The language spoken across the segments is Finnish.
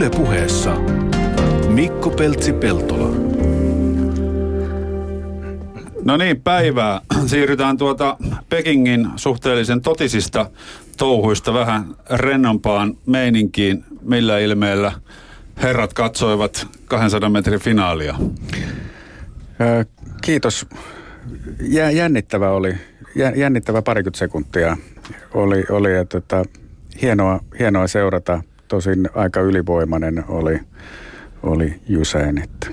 Ylepuheessa Mikko Peltsi-Peltola. No niin, päivää. Siirrytään tuota Pekingin suhteellisen totisista touhuista vähän rennompaan meininkiin. Millä ilmeellä herrat katsoivat 200 metrin finaalia? Kiitos. Jännittävä oli. Jännittävä parikymmentä sekuntia oli, oli ja tota, hienoa, hienoa seurata. Tosin aika ylivoimainen oli, oli Jusein. Että.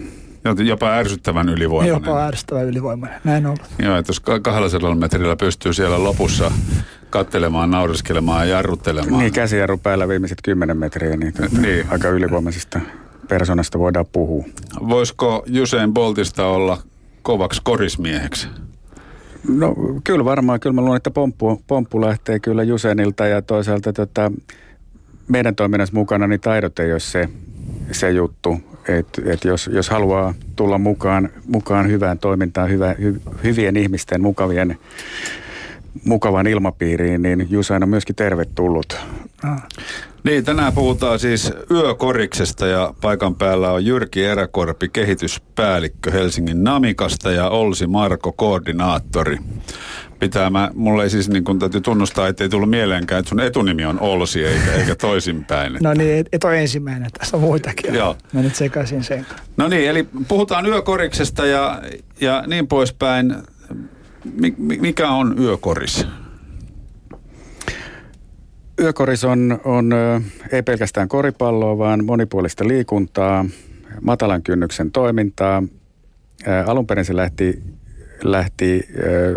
Jopa ärsyttävän ylivoimainen. Jopa ärsyttävän ylivoimainen, näin on. Joo, että jos 200 metrillä pystyy siellä lopussa kattelemaan, nauriskelemaan ja jarruttelemaan. Niin, käsijarru päällä viimeiset 10 metriä, niin, tuota, niin. aika ylivoimaisesta persoonasta voidaan puhua. Voisiko Jusein Boltista olla kovaksi korismieheksi? No kyllä varmaan, kyllä mä luulen, että pomppu, pomppu lähtee kyllä Jusenilta ja toisaalta tota, meidän toiminnassa mukana, niin taidot ei ole se, se juttu. Että et jos, jos haluaa tulla mukaan, mukaan hyvään toimintaan, hyvä, hy, hyvien ihmisten, mukavien, mukavan ilmapiiriin, niin Jusain on myöskin tervetullut. Ah. Niin, tänään puhutaan siis yökoriksesta ja paikan päällä on Jyrki Eräkorpi, kehityspäällikkö Helsingin Namikasta ja Olsi Marko, koordinaattori. Pitää mä, mulle ei siis niin kun täytyy tunnustaa, että ei tullut mieleenkään, että sun etunimi on Olsi eikä, eikä toisinpäin. No niin, et ole ensimmäinen, tässä on muitakin. Joo. Mä nyt sekaisin sen. No niin, eli puhutaan yökoriksesta ja, ja niin poispäin. Mikä on yökoris? Yökoris on, on ei pelkästään koripalloa, vaan monipuolista liikuntaa, matalan kynnyksen toimintaa. Alun perin se lähti, lähti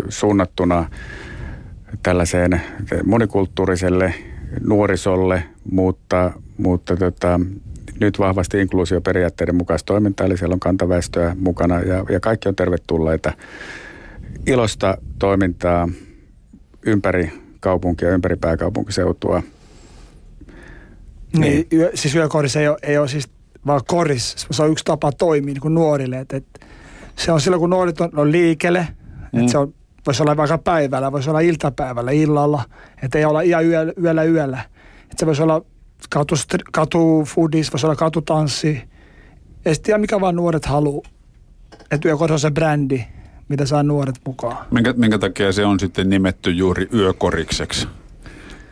suunnattuna tällaiseen monikulttuuriselle nuorisolle, mutta, mutta tota, nyt vahvasti inkluusioperiaatteiden mukaista toimintaa, eli siellä on kantaväestöä mukana ja, ja kaikki on tervetulleita. Ilosta toimintaa ympäri kaupunkia, ympäri pääkaupunkiseutua. Niin, niin. Yö, siis yökoris ei ole, ei ole siis vaan koris, se on yksi tapa toimia niin kuin nuorille. Et, et, se on silloin, kun nuoret on, on liikelle, mm. että se on, voisi olla vaikka päivällä, voisi olla iltapäivällä, illalla, että ei olla ihan yöllä, yöllä, yöllä. Että se voisi olla katu, katu foodis, voisi olla katutanssi. Ja sitten mikä vaan nuoret haluaa. Että yökoris on se brändi, mitä saa nuoret mukaan. Minkä, minkä takia se on sitten nimetty juuri yökorikseksi?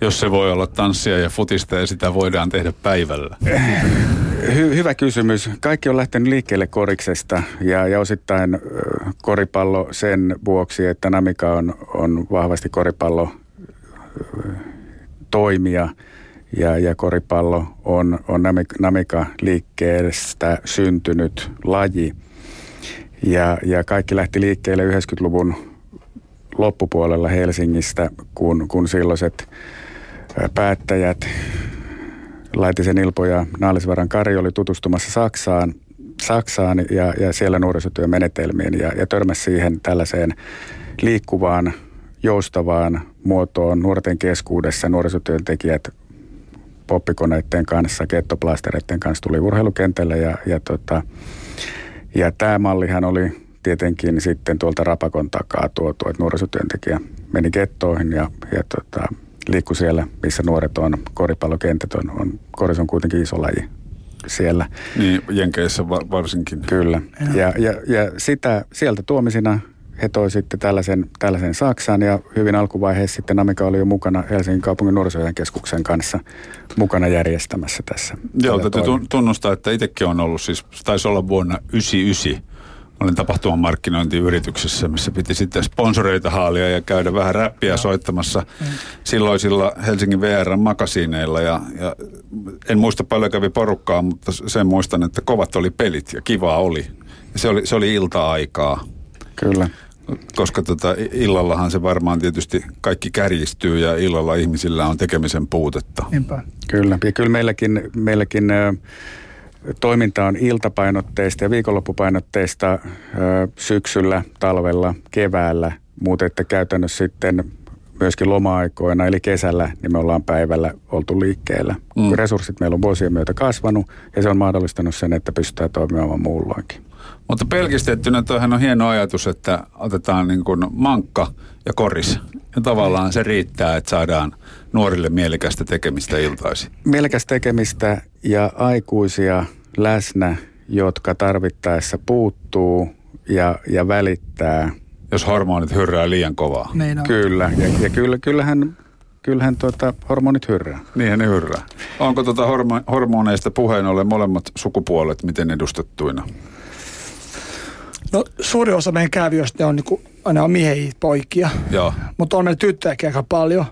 Jos se voi olla tanssia ja futista ja sitä voidaan tehdä päivällä. Hy- hyvä kysymys. Kaikki on lähtenyt liikkeelle koriksesta ja, ja osittain koripallo sen vuoksi, että Namika on, on vahvasti koripallo toimija ja, ja koripallo on, on Namika liikkeestä syntynyt laji – ja, ja kaikki lähti liikkeelle 90-luvun loppupuolella Helsingistä, kun, kun silloiset päättäjät, Laitisen Ilpo ja Naalisvaran Kari oli tutustumassa Saksaan, Saksaan ja, ja siellä nuorisotyön menetelmiin ja, ja törmäsi siihen tällaiseen liikkuvaan, joustavaan muotoon nuorten keskuudessa. Nuorisotyöntekijät poppikoneiden kanssa, kettoplastereiden kanssa tuli urheilukentälle ja, ja tota, ja tämä mallihan oli tietenkin sitten tuolta Rapakon takaa tuotu, että nuorisotyöntekijä meni kettoihin ja, ja tota, liikkui siellä, missä nuoret on. Koripallokentät on, on koris on kuitenkin iso laji siellä. Niin, Jenkeissä varsinkin. Kyllä. Ja, ja, ja sitä sieltä tuomisina he toi sitten tällaisen, tällaisen Saksan ja hyvin alkuvaiheessa sitten Namika oli jo mukana Helsingin kaupungin nuorisojen keskuksen kanssa mukana järjestämässä tässä. Joo, täytyy tunnustaa, että itsekin on ollut siis, taisi olla vuonna 99 olin tapahtuman markkinointiyrityksessä, missä piti sitten sponsoreita haalia ja käydä vähän räppiä soittamassa mm. silloisilla Helsingin VR-makasiineilla. Ja, ja en muista paljon kävi porukkaa, mutta sen muistan, että kovat oli pelit ja kivaa oli. Ja se oli, se oli ilta-aikaa. Kyllä koska tota, illallahan se varmaan tietysti kaikki kärjistyy ja illalla ihmisillä on tekemisen puutetta. Niinpä. Kyllä, ja kyllä meilläkin, meilläkin ö, toiminta on iltapainotteista ja viikonloppupainotteista syksyllä, talvella, keväällä, mutta että käytännössä sitten myöskin loma-aikoina, eli kesällä, niin me ollaan päivällä oltu liikkeellä. Mm. Resurssit meillä on vuosien myötä kasvanut ja se on mahdollistanut sen, että pystytään toimimaan muulloinkin. Mutta pelkistettynä toihan on hieno ajatus, että otetaan niin kuin mankka ja koris. Ja tavallaan se riittää, että saadaan nuorille mielekästä tekemistä iltaisin. Mielekästä tekemistä ja aikuisia läsnä, jotka tarvittaessa puuttuu ja, ja välittää. Jos hormonit hyrrää liian kovaa. Niin on. Kyllä, ja, ja kyllä, kyllähän, kyllähän tuota, hormonit hyrrää. Niinhän ne hyrrää. Onko tuota hormo- hormoneista puheen ollen molemmat sukupuolet miten edustettuina? No suuri osa meidän kävijöistä on, niinku, ne on miehiä, poikia. Joo. Mutta on meillä tyttöjäkin aika paljon.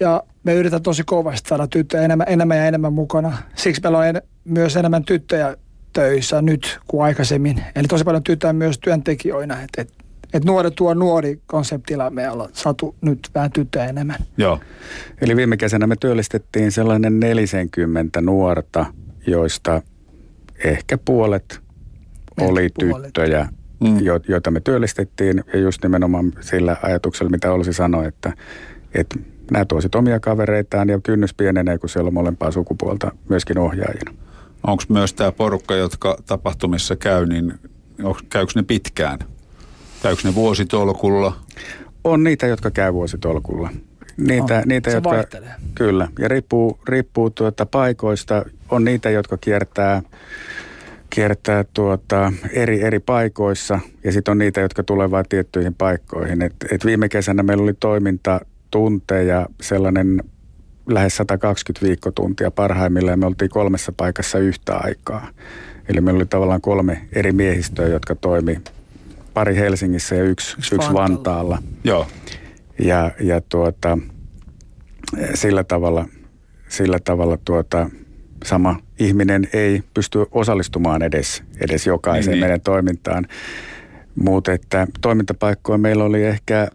Ja me yritetään tosi kovasti saada tyttöjä enemmän, enemmän ja enemmän mukana. Siksi meillä on en, myös enemmän tyttöjä töissä nyt kuin aikaisemmin. Eli tosi paljon tyttöjä myös työntekijöinä. Et, et, et nuori tuo nuori konseptilla me ollaan saatu nyt vähän tyttöjä enemmän. Joo. Eli viime kesänä me työllistettiin sellainen 40 nuorta, joista ehkä puolet oli tyttöjä, Mm. jo, joita me työllistettiin. Ja just nimenomaan sillä ajatuksella, mitä olisi sanoi, että, että nämä tuosit omia kavereitaan ja kynnys pienenee, kun siellä on molempaa sukupuolta myöskin ohjaajina. Onko myös tämä porukka, jotka tapahtumissa käy, niin käykö ne pitkään? Käykö ne vuositolkulla? On niitä, jotka käy vuositolkulla. Niitä, On. niitä Se jotka, vaihtelee. Kyllä, ja riippuu, riippuu tuota paikoista. On niitä, jotka kiertää, kiertää tuota eri, eri paikoissa, ja sitten on niitä, jotka tulee vain tiettyihin paikkoihin. Et, et viime kesänä meillä oli toimintatunteja sellainen lähes 120 viikkotuntia parhaimmillaan. Me oltiin kolmessa paikassa yhtä aikaa. Eli meillä oli tavallaan kolme eri miehistöä, jotka toimi pari Helsingissä ja yksi, Yksi yksi, Vantaalla. Vantaalla. Joo. Ja, ja tuota, sillä tavalla, sillä tavalla tuota, sama ihminen ei pysty osallistumaan edes, edes jokaiseen Niin, niin, niin. meidän toimintaan. Mutta että toimintapaikkoja meillä oli ehkä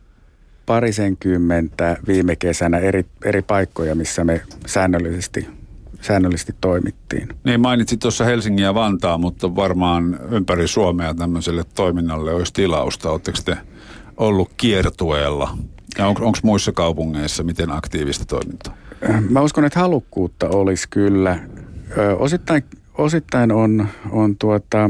parisenkymmentä viime kesänä eri, eri paikkoja, missä me säännöllisesti, säännöllisesti toimittiin. Niin mainitsit tuossa Helsingin ja Vantaa, mutta varmaan ympäri Suomea tämmöiselle toiminnalle olisi tilausta. Oletteko te ollut kiertueella? Ja on, onko muissa kaupungeissa miten aktiivista toimintaa? Mä uskon, että halukkuutta olisi kyllä. Ö, osittain, osittain on, on tuota,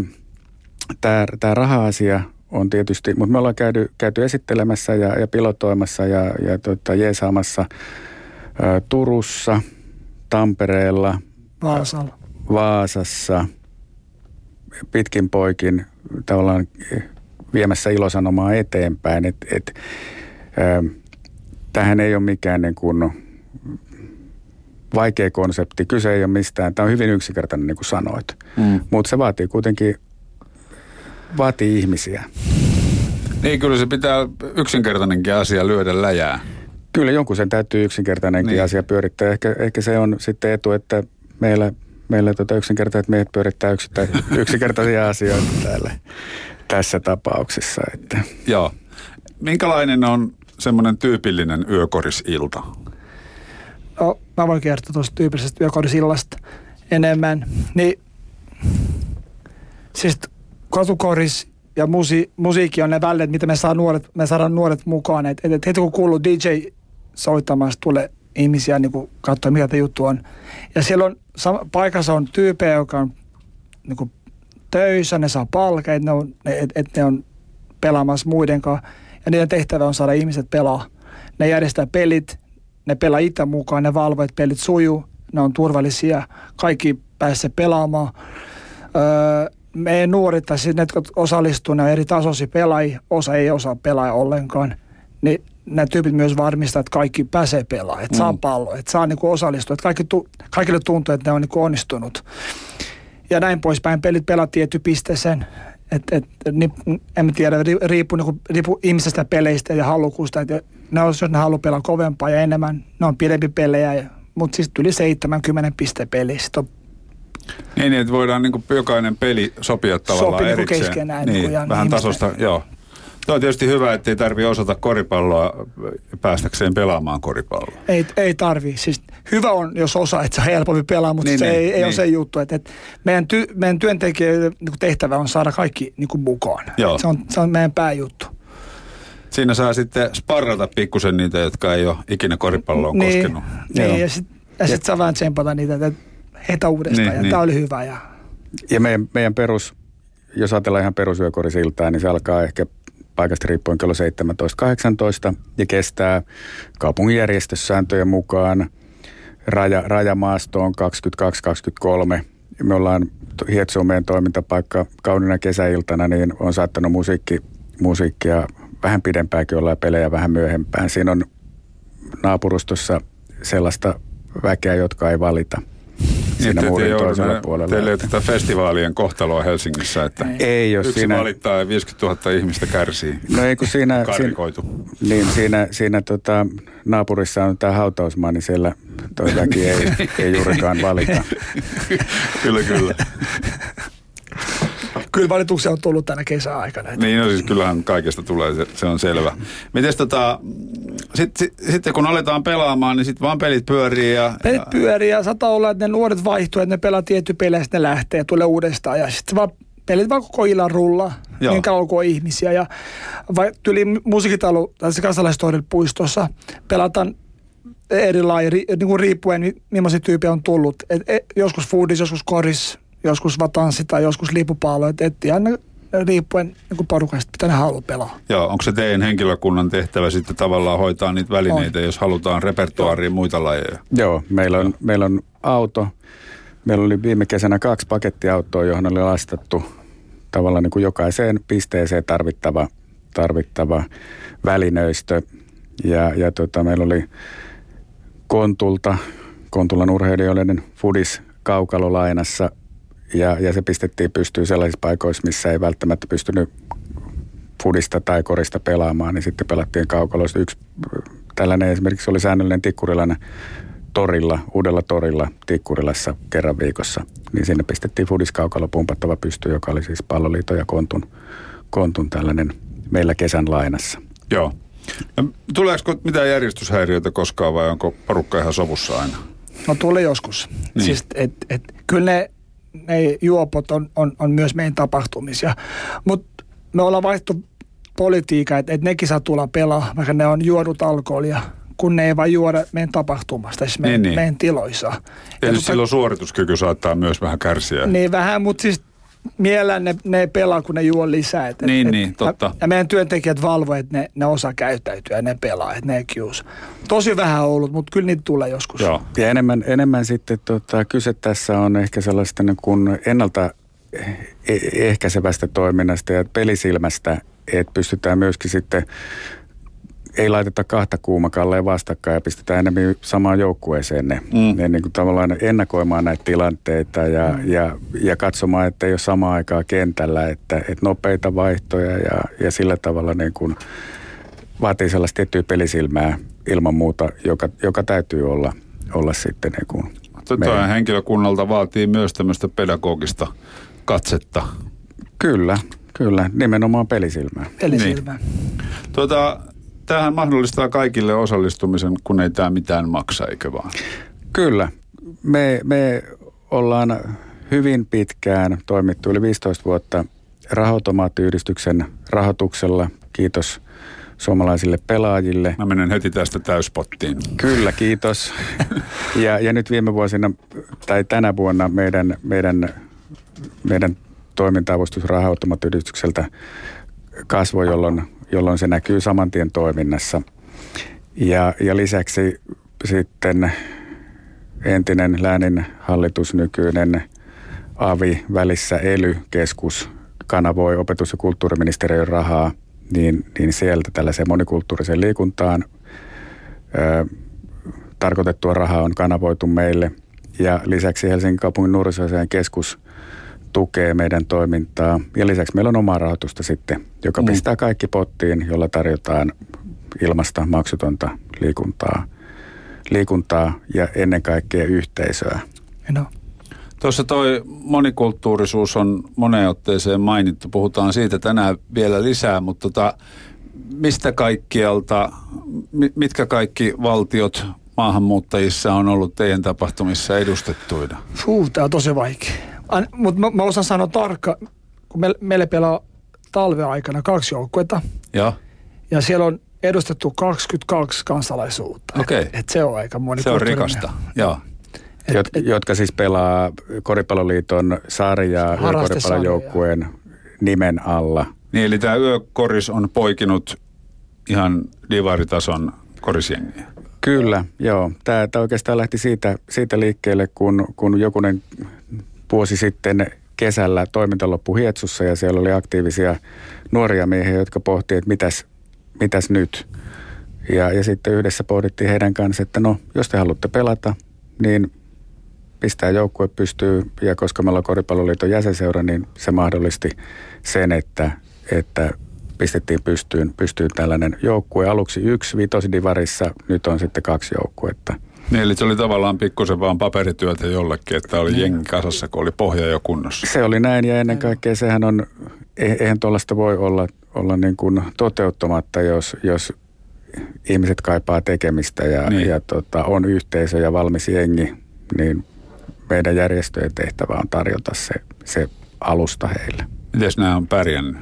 tämä raha-asia on tietysti, mutta me ollaan käyty, käyty esittelemässä ja, ja pilotoimassa ja, ja tota, jeesaamassa ö, Turussa, Tampereella, Vaasalla. Vaasassa, pitkin poikin tavallaan viemässä ilosanomaa eteenpäin. Et, et, ö, tähän ei ole mikään niin kuin vaikea konsepti. Kyse ei ole mistään. Tämä on hyvin yksinkertainen, niin kuin sanoit. Mm. Mutta se vaatii kuitenkin vaatii ihmisiä. Niin, kyllä se pitää yksinkertainenkin asia lyödä läjää. Kyllä jonkun sen täytyy yksinkertainenkin Niin. asia pyörittää. Ehkä, ehkä se on sitten etu, että meillä, meillä tota yksinkertaiset miehet pyörittää yksittä, yksinkertaisia asioita täällä tässä tapauksessa. Että. Joo. Minkälainen on semmoinen tyypillinen yökorisilta? No, mä voin kertoa tuosta tyypillisestä yökorisillasta enemmän. Niin, siis katukoris ja musi, musiikki on ne välineet, mitä me, saa nuoret, me saadaan nuoret mukaan. Et, et, et heti kun kuuluu DJ soittamassa, tulee ihmisiä niin katsoa, mikä tämä juttu on. Ja siellä on, sama, paikassa on tyyppejä, joka on niin kuin, töissä, ne saa palkeet, ne on, ne, et, et ne on pelaamassa muiden kanssa. Ja niiden tehtävä on saada ihmiset pelaa. Ne järjestää pelit, ne pelaa itse mukaan, ne valvoo, että pelit sujuu, ne on turvallisia, kaikki pääsee pelaamaan. Öö, meidän nuoret, tai siis ne, jotka osallistuu, ne on eri tasoisia pelaajia, osa ei osaa pelaa ollenkaan. Niin nämä tyypit myös varmistaa, että kaikki pääsee pelaamaan, että saa Mm. pallo, että saa niinku osallistua, että kaikki tu, kaikille tuntuu, että ne on niinku onnistunut. Ja näin poispäin. Pelit pelattiin tietty pisteeseen. Et, et, en tiedä, ri- riippuu, niinku, riippuu ihmisestä peleistä ja halukkuusta. Että ne on, jos ne haluaa pelaa kovempaa ja enemmän, ne on pidempi pelejä. Mutta siis yli 70 piste peli. On Niin, että voidaan niin kuin jokainen peli sopia tavallaan Sopii niinku erikseen. keskenään Niin, ja vähän ihmisten- tasosta, joo. Tuo on tietysti hyvä, että ei tarvitse osata koripalloa päästäkseen pelaamaan koripalloa. Ei, ei tarvi. Siis hyvä on, jos osaa, että se on helpompi pelaa, mutta Niin, niin, se niin, ei, ei niin. ole se juttu. Että, että meidän, ty, meidän työntekijöiden niin tehtävä on saada kaikki niin kuin mukaan. Se, on, se on meidän pääjuttu. Siinä saa sitten sparrata pikkusen niitä, jotka ei ole ikinä koripalloon niin, koskenut. Niin, Joo. ja sitten ja sit saa vähän tsempata niitä, että heitä uudestaan. Niin, ja niin. tämä oli hyvä. Ja, Ja meidän, meidän perus, jos ajatellaan ihan perusyökorisiltaa, niin se alkaa ehkä paikasta riippuen kello 17-18 ja kestää kaupungin järjestyssääntöjen mukaan raja, rajamaastoon 22-23. Me ollaan Hietsuun meidän toimintapaikka kaunina kesäiltana, niin on saattanut musiikki, musiikkia vähän pidempääkin olla ja pelejä vähän myöhempään. Siinä on naapurustossa sellaista väkeä, jotka ei valita siinä niin, muurin toisella puolella. Teillä ei tätä festivaalien kohtaloa Helsingissä, että ei, ei yksi siinä... valittaa ja 50 000 ihmistä kärsii. No ei kun siinä, siinä, niin siinä, siinä tota, naapurissa on tämä hautausmaa, niin siellä toi väki ei, ei juurikaan valita. kyllä, kyllä. Kyllä valituksia on tullut tänä kesäaikana. Niin, no siis kyllähän kaikesta tulee, se, se on selvä. Miten tota, sitten sit, sit, kun aletaan pelaamaan, niin sitten vaan pelit pyörii ja... Pelit pyörii ja saattaa olla, että ne nuoret vaihtuu, että ne pelaa tietty pelejä, ne lähtee ja tulee uudestaan. Ja sitten vaan pelit vaan koko illan rullaa, Joo. niin kauan kuin ihmisiä. Ja vai tyli musiikitalo, tässä kansalaistoiden puistossa, pelataan eri laji, niin kuin riippuen, millaisia tyyppejä on tullut. Et, et, joskus foodis, joskus koris, joskus vatanssi tai joskus lipupallo. Että et ihan riippuen niin porukasta, mitä ne haluaa pelaa. Joo, onko se teidän henkilökunnan tehtävä sitten tavallaan hoitaa niitä välineitä, on. jos halutaan repertuaariin muita lajeja? Joo, meillä on, meillä on auto. Meillä oli viime kesänä kaksi pakettiautoa, johon oli lastattu tavallaan niin kuin jokaiseen pisteeseen tarvittava, tarvittava välinöistö. Ja, ja tota, meillä oli Kontulta, Kontulan urheilijoiden Fudis kaukalolainassa ja, ja se pistettiin pystyyn sellaisissa paikoissa, missä ei välttämättä pystynyt fudista tai korista pelaamaan, niin sitten pelattiin kaukaloista. Yksi tällainen esimerkiksi oli säännöllinen tikkurilainen torilla, uudella torilla Tikkurilassa kerran viikossa. Niin sinne pistettiin fudiskaukalo pumpattava pysty, joka oli siis palloliiton ja kontun, kontun tällainen meillä kesän lainassa. Joo. No, tuleeko mitään järjestyshäiriöitä koskaan vai onko porukka ihan sovussa aina? No tulee joskus. Niin. Siis, et, et, kyllä ne ne juopot on, on, on myös meidän tapahtumisia. Mutta me ollaan vaihtu politiikkaa, että et nekin saa tulla pelaa, vaikka ne on juodut alkoholia, kun ne ei vaan juoda meidän tapahtumasta, siis meidän, niin, niin. meidän tiloissa. Ja, ja silloin suorituskyky saattaa myös vähän kärsiä. Niin vähän, mutta siis mielellään ne, ne pelaa, kun ne juo lisää. Et, niin, et, niin, totta. Ja, ja meidän työntekijät valvovat, että ne, ne osaa käyttäytyä ja ne pelaa, että ne kius. Tosi vähän ollut, mutta kyllä niitä tulee joskus. Joo. Ja enemmän, enemmän sitten tota, kyse tässä on ehkä sellaista niin kuin ennalta e-, ehkäisevästä toiminnasta ja pelisilmästä, että pystytään myöskin sitten ei laiteta kahta kuumakalleen vastakkain ja pistetään enemmän samaan joukkueeseen ne. Mm. ne niin kuin tavallaan ennakoimaan näitä tilanteita ja, mm. ja, ja katsomaan, että ei ole samaan aikaa kentällä, että, että nopeita vaihtoja ja, ja sillä tavalla niin kuin vaatii sellaista tiettyä pelisilmää ilman muuta, joka, joka täytyy olla, olla sitten niin kuin Tätä henkilökunnalta vaatii myös tämmöistä pedagogista katsetta. Kyllä, kyllä. Nimenomaan pelisilmää. Pelisilmää. Niin. Tuota, tämähän mahdollistaa kaikille osallistumisen, kun ei tämä mitään maksa, eikö vaan? Kyllä. Me, me ollaan hyvin pitkään toimittu yli 15 vuotta rahoautomaattiyhdistyksen rahoituksella. Kiitos suomalaisille pelaajille. Mä menen heti tästä täyspottiin. Kyllä, kiitos. ja, ja nyt viime vuosina, tai tänä vuonna meidän, meidän, meidän toiminta-avustus raha kasvoi, jolloin jolloin se näkyy saman tien toiminnassa. Ja, ja lisäksi sitten entinen läänin hallitus, nykyinen AVI välissä ELY-keskus kanavoi opetus- ja kulttuuriministeriön rahaa, niin, niin sieltä tällaiseen monikulttuuriseen liikuntaan ö, tarkoitettua rahaa on kanavoitu meille. Ja lisäksi Helsingin kaupungin nuorisoasian keskus – tukee meidän toimintaa. Ja lisäksi meillä on omaa rahoitusta sitten, joka mm. pistää kaikki pottiin, jolla tarjotaan ilmasta maksutonta liikuntaa, liikuntaa ja ennen kaikkea yhteisöä. No. Tuossa toi monikulttuurisuus on moneen otteeseen mainittu. Puhutaan siitä tänään vielä lisää, mutta tota, mistä kaikkialta, mitkä kaikki valtiot maahanmuuttajissa on ollut teidän tapahtumissa edustettuina? Tämä on tosi vaikea. Mutta mä, mä osaan sanoa tarkka, kun me, meille pelaa talveaikana kaksi joukkuetta. Ja. Ja siellä on edustettu 22 kansalaisuutta. Okei. Okay. Et, et se on aika moni. Se on rikasta, joo. Et, Jot, jotka siis pelaa Koripalloliiton sarjaa ja koripallojoukkueen nimen alla. Niin, eli tämä yökoris on poikinut ihan divaritason korisjengiä. Kyllä, joo. Tämä, tämä oikeastaan lähti siitä, siitä liikkeelle, kun, kun jokunen vuosi sitten kesällä toiminta loppui Hietsussa ja siellä oli aktiivisia nuoria miehiä, jotka pohtivat, että mitäs, mitäs nyt. Ja, ja sitten yhdessä pohdittiin heidän kanssa, että no, jos te haluatte pelata, niin pistää joukkue pystyy. Ja koska meillä on Koripalloliiton jäsenseura, niin se mahdollisti sen, että, että pistettiin pystyyn, pystyyn tällainen joukkue. Aluksi yksi vitosdivarissa, nyt on sitten kaksi joukkuetta. Niin, eli se oli tavallaan pikkusen vaan paperityötä jollekin, että oli niin. jengi kasassa, kun oli pohja jo kunnossa. Se oli näin ja ennen kaikkea sehän on, e- eihän tuollaista voi olla, olla niin kuin toteuttamatta, jos, jos ihmiset kaipaa tekemistä ja, niin. ja tota, on yhteisö ja valmis jengi, niin meidän järjestöjen tehtävä on tarjota se, se alusta heille. Miten nämä on pärjännyt?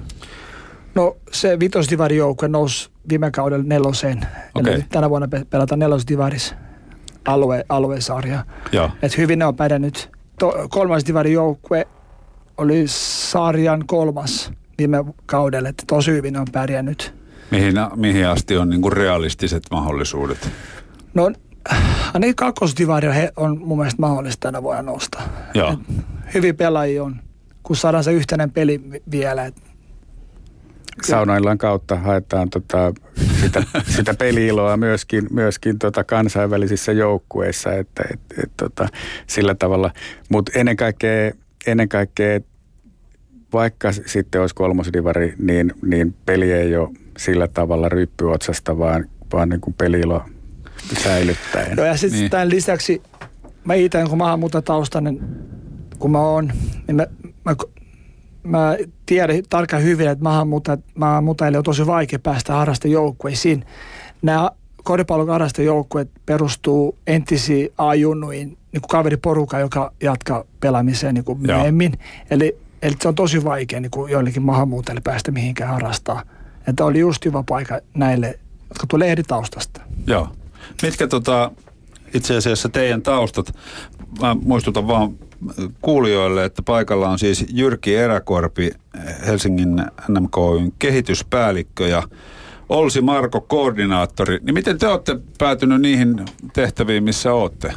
No se vitosdivarijoukkue nousi viime kaudella neloseen. Okay. Eli tänä vuonna pelataan nelosdivaris alue, aluesarja. Et hyvin ne on pärjännyt. kolmas divarijoukkue oli sarjan kolmas viime kaudella, että tosi hyvin ne on pärjännyt. Mihin, mihin asti on niin kuin realistiset mahdollisuudet? No ainakin kakkosdivari on mun mielestä mahdollista tänä vuonna nostaa. Joo. Et hyvin pelaajia on, kun saadaan se yhteinen peli vielä. Et Saunaillan kautta haetaan tota, sitä, sitä peliiloa myöskin, myöskin tota kansainvälisissä joukkueissa, että et, et, tota, sillä tavalla. Mutta ennen kaikkea, ennen kaikkea, vaikka sitten olisi kolmosdivari, niin, niin peli ei ole sillä tavalla ryppyotsasta, vaan, vaan niin kuin peliilo säilyttäen. Joo, ja sitten niin. tämän lisäksi mä itse, kun maahanmuuttajataustainen, kun mä oon, niin mä, mä, mä tiedän tarkkaan hyvin, että maahanmuuttajille on tosi vaikea päästä harrastejoukkueisiin. Nämä koripallon harrastejoukkueet perustuu entisiin ajunnuihin, niin kuin kaveriporuka, joka jatkaa pelaamiseen niin kuin myöhemmin. Eli, eli se on tosi vaikea niin kuin joillekin maahanmuuttajille päästä mihinkään harrastaa. Että oli just hyvä paikka näille, jotka tulee eri taustasta. Joo. Mitkä tota, itse asiassa teidän taustat, mä muistutan vaan kuulijoille, että paikalla on siis Jyrki Eräkorpi, Helsingin NMKyn kehityspäällikkö ja Olsi Marko, koordinaattori. Niin miten te olette päätynyt niihin tehtäviin, missä olette?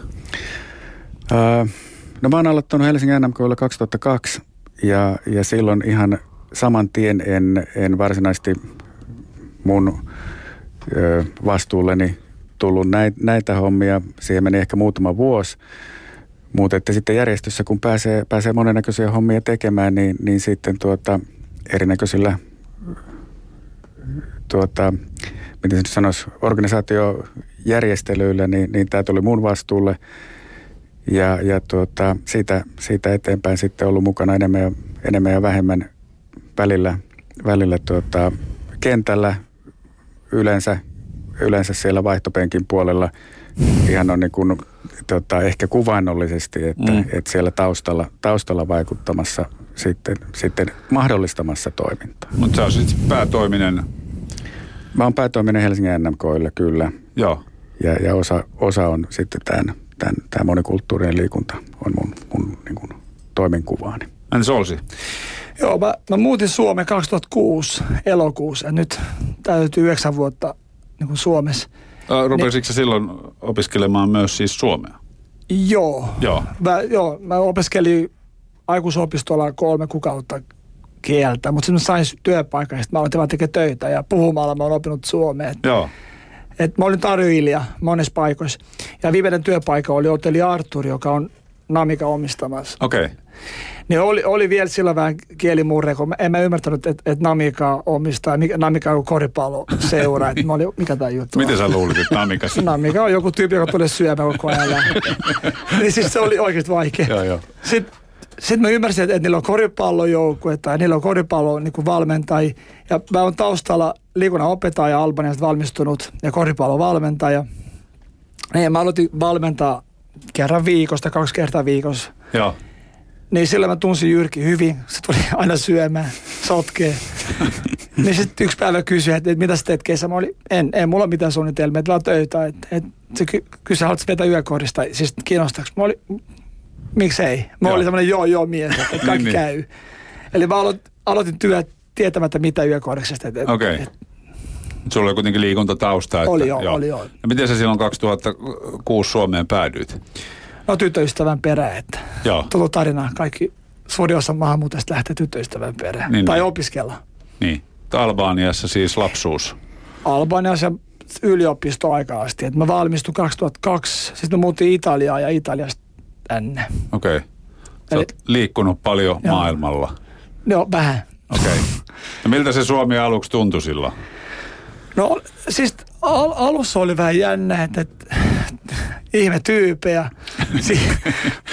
Öö, no mä oon aloittanut Helsingin NMKlla 2002 ja, ja silloin ihan saman tien en, en varsinaisesti mun ö, vastuulleni tullut näitä, näitä hommia. Siihen meni ehkä muutama vuosi. Mutta että sitten järjestössä, kun pääsee, pääsee monennäköisiä hommia tekemään, niin, niin sitten tuota, erinäköisillä tuota, miten se nyt sanoisi, organisaatiojärjestelyillä, niin, niin tämä tuli mun vastuulle. Ja, ja tuota, siitä, siitä eteenpäin sitten ollut mukana enemmän ja, enemmän ja vähemmän välillä, välillä tuota, kentällä yleensä, yleensä siellä vaihtopenkin puolella ihan on niin kuin, tota, ehkä kuvainnollisesti, että, mm. että siellä taustalla, taustalla vaikuttamassa sitten, sitten mahdollistamassa toimintaa. Mutta sä olisit päätoiminen? Mä oon päätoiminen Helsingin NMKille kyllä. Joo. Ja, ja osa, osa on sitten tämän, tämän, tämä monikulttuurinen liikunta on mun, mun niin kuin toimenkuvaani. Entäs Olsi? Joo, mä, mä muutin Suomeen 2006 elokuussa ja nyt täytyy yhdeksän vuotta niin kuin Suomessa. Rupesitko niin, silloin opiskelemaan myös siis suomea? Joo. Joo. Mä, joo, mä opiskelin aikuisopistolla kolme kuukautta kieltä, mutta sitten mä sain työpaikan ja sitten mä aloitin vaan tekemään töitä ja puhumalla mä oon oppinut suomea. Joo. Et mä olin tarjoilija monessa paikoissa. Ja viimeinen työpaikka oli hotelli Artur, joka on Namika omistamassa. Okei. Okay. Niin oli, oli vielä silloin vähän kielimurre, kun mä, en mä ymmärtänyt, että et Namika omistaa, mikä, Namika on koripalloseura. että mä olin, mikä tämä juttu Miten sä luulit, että Namika? Namika on joku tyyppi, joka tulee syömään koko ajan. niin siis se oli oikeasti vaikea. joo, joo. Sitten sitten mä ymmärsin, että, että niillä on koripallojoukkue tai niillä on koripallon niin valmentaja. Ja mä oon taustalla liikunnan opettaja Albaniasta valmistunut ja koripallovalmentaja. Niin mä aloitin valmentaa kerran viikosta, kaksi kertaa viikossa. Joo. Niin sillä mä tunsin Jyrki hyvin. Se tuli aina syömään, sotkee. niin sitten yksi päivä kysyi, että, että mitä sä teet kesä. Mä olin, en, en mulla mitään suunnitelmia, että vaan töitä. Että, että se ky- kysyi, haluatko vetää yökohdista, siis kiinnostaako. Mä olin, miksei. Mä joo. olin semmoinen joo joo mies, että kaikki niin, niin. käy. Eli mä aloitin, aloitin työt tietämättä mitä yökoriksesta. Okei. Okay. Sulla oli kuitenkin liikuntatausta. Että, oli joo, joo, oli joo. Ja miten sä silloin 2006 Suomeen päädyit? No tyttöystävän perään, että joo. tullut tarina. Kaikki, suuri osa maahanmuuttajista lähtee tyttöystävän perään. Niin, tai niin. opiskella. Niin. Albaniassa siis lapsuus. Albaniassa yliopistoaika asti. Et mä valmistuin 2002, sitten mä muutin Italiaan ja Italiasta tänne. Okei. Okay. Sä Eli, liikkunut paljon joo. maailmalla. Joo, vähän. Okei. Okay. No miltä se Suomi aluksi tuntui silloin? No siis al- alussa oli vähän jännä, että, että ihme tyypejä. si-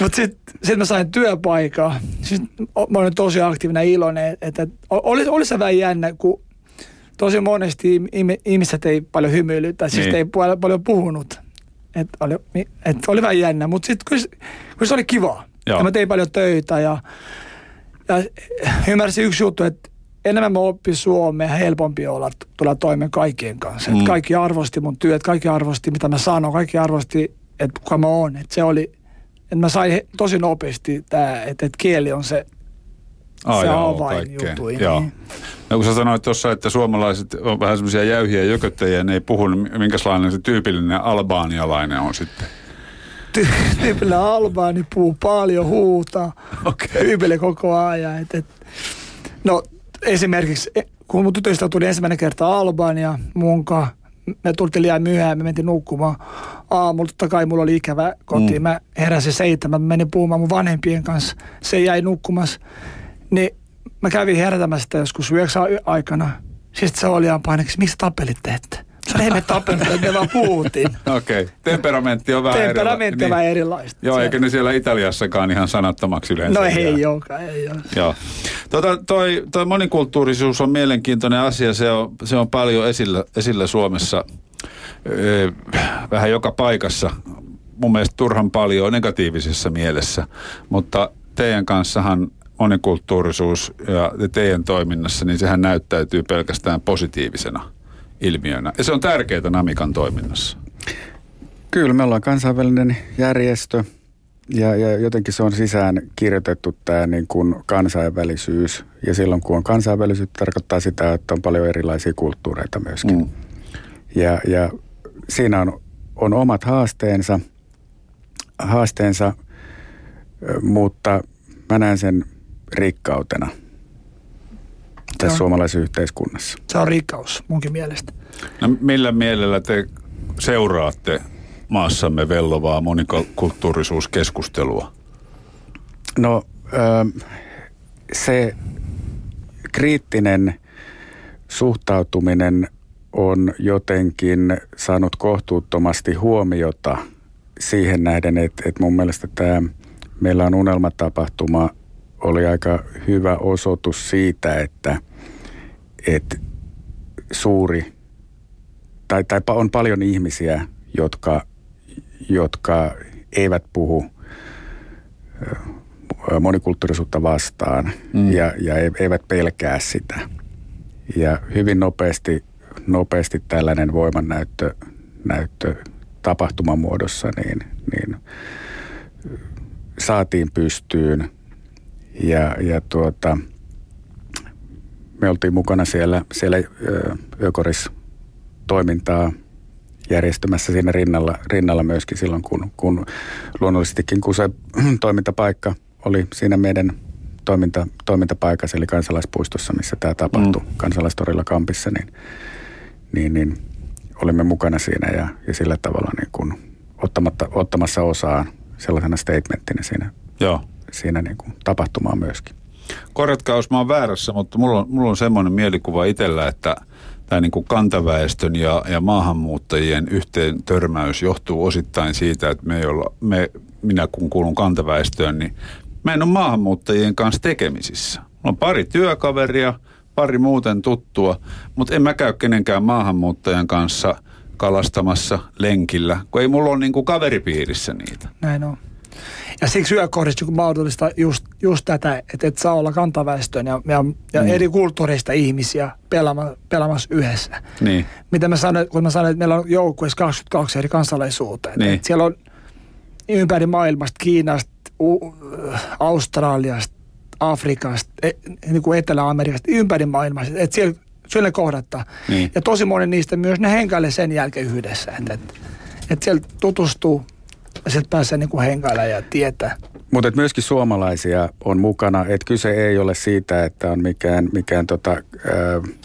Mutta sitten sit mä sain työpaikaa. Siis mä olin tosi aktiivinen iloinen, että, oli, oli se vähän jännä, kun tosi monesti ihmiset ei paljon hymyily, tai siis niin. ei paljon, puhunut. Että oli, et oli vähän jännä, mutta sitten kyllä, kyllä se oli kiva. Ja mä tein paljon töitä ja, ja ymmärsin yksi juttu, että enemmän mä oppin suomea, helpompi olla tulla toimeen kaikkien kanssa. Mm. kaikki arvosti mun työt, kaikki arvosti mitä mä sanon, kaikki arvosti, että kuka mä oon. Että se oli, että mä sain tosi nopeasti tämä, että, että kieli on se, Ah, se juttu. Niin. No kun sä sanoit tuossa, että suomalaiset on vähän semmoisia jäyhiä jököttäjiä, ne ei puhu, niin minkälainen se tyypillinen albaanialainen on sitten? Ty- tyypillinen albaani puhuu paljon, huutaa, okay. koko ajan. Et, et. No esimerkiksi, e, kun mun tytöistä tuli ensimmäinen kerta Albania munkaan, me tultiin liian myöhään, me mentiin nukkumaan aamulla. Totta kai mulla oli ikävä kotiin. Mm. Mä heräsin seitsemän, mä menin puhumaan mun vanhempien kanssa. Se jäi nukkumassa. Niin mä kävin herätämässä sitä joskus yhdeksän aikana. Sitten se oli ihan paineksi, miksi tappelitte ette? Me tappelut, me vaan puhuttiin. Okei, okay. temperamentti on vähän Temperamentti on niin. vähän erilaista. Joo, eikö ne siellä Italiassakaan ihan sanattomaksi yleensä? No ei olekaan, ei ole. Joo. Tota, toi, toi monikulttuurisuus on mielenkiintoinen asia, se on, se on paljon esillä, esillä Suomessa öö, vähän joka paikassa. Mun mielestä turhan paljon negatiivisessa mielessä, mutta teidän kanssahan monikulttuurisuus ja teidän toiminnassa, niin sehän näyttäytyy pelkästään positiivisena ilmiönä. Ja se on tärkeää Namikan toiminnassa. Kyllä, me ollaan kansainvälinen järjestö ja, ja jotenkin se on sisään kirjoitettu tämä niin kuin kansainvälisyys. Ja silloin kun on kansainvälisyys, tarkoittaa sitä, että on paljon erilaisia kulttuureita myöskin. Mm. Ja, ja siinä on, on omat haasteensa, haasteensa, mutta mä näen sen rikkautena – tässä suomalaisessa yhteiskunnassa. Se on rikkaus munkin mielestä. No millä mielellä te seuraatte maassamme vellovaa monikulttuurisuuskeskustelua? No se kriittinen suhtautuminen on jotenkin saanut kohtuuttomasti huomiota siihen nähden, että, että mun mielestä tämä meillä on unelmatapahtuma oli aika hyvä osoitus siitä, että, että suuri, tai, tai on paljon ihmisiä, jotka, jotka eivät puhu monikulttuurisuutta vastaan mm. ja, ja eivät pelkää sitä. Ja hyvin nopeasti, nopeasti tällainen voimannäyttö näyttö tapahtuman muodossa niin, niin saatiin pystyyn – ja, ja tuota, me oltiin mukana siellä, siellä Ökoris toimintaa järjestämässä siinä rinnalla, rinnalla myöskin silloin, kun, kun luonnollisestikin, kun se toimintapaikka oli siinä meidän toiminta, toimintapaikassa, eli kansalaispuistossa, missä tämä tapahtui, mm. kansalaistorilla kampissa, niin, niin, niin olimme mukana siinä ja, ja sillä tavalla niin kuin ottamatta, ottamassa osaa sellaisena statementtina siinä Joo siinä niin kuin tapahtumaan myöskin. Korjatkaa, jos mä oon väärässä, mutta mulla on, mulla on semmoinen mielikuva itsellä, että tämä niin kuin kantaväestön ja, ja maahanmuuttajien yhteen törmäys johtuu osittain siitä, että me, olla, me minä kun kuulun kantaväestöön, niin mä en ole maahanmuuttajien kanssa tekemisissä. Mulla on pari työkaveria, pari muuten tuttua, mutta en mä käy kenenkään maahanmuuttajan kanssa kalastamassa lenkillä, kun ei mulla ole niin kuin kaveripiirissä niitä. Näin on. Ja siksi yökohdista mahdollista just, just tätä, että et saa olla kantaväestön ja, ja, ja mm. eri kulttuureista ihmisiä pelaama, pelaamassa yhdessä. Niin. Mitä mä sanoin, kun mä sanoin, että meillä on joukkueessa 22 eri kansalaisuutta. Niin. Et siellä on ympäri maailmasta, Kiinasta, U- Australiasta, Afrikasta, e, niin kuin Etelä-Amerikasta, ympäri maailmaa, että siellä, siellä kohdattaa. Niin. Ja tosi moni niistä myös ne henkailee sen jälkeen yhdessä, että, että, että siellä tutustuu sieltä pääsee niin kuin ja tietää. Mutta myöskin suomalaisia on mukana, että kyse ei ole siitä, että on mikään, mikään tota, äh,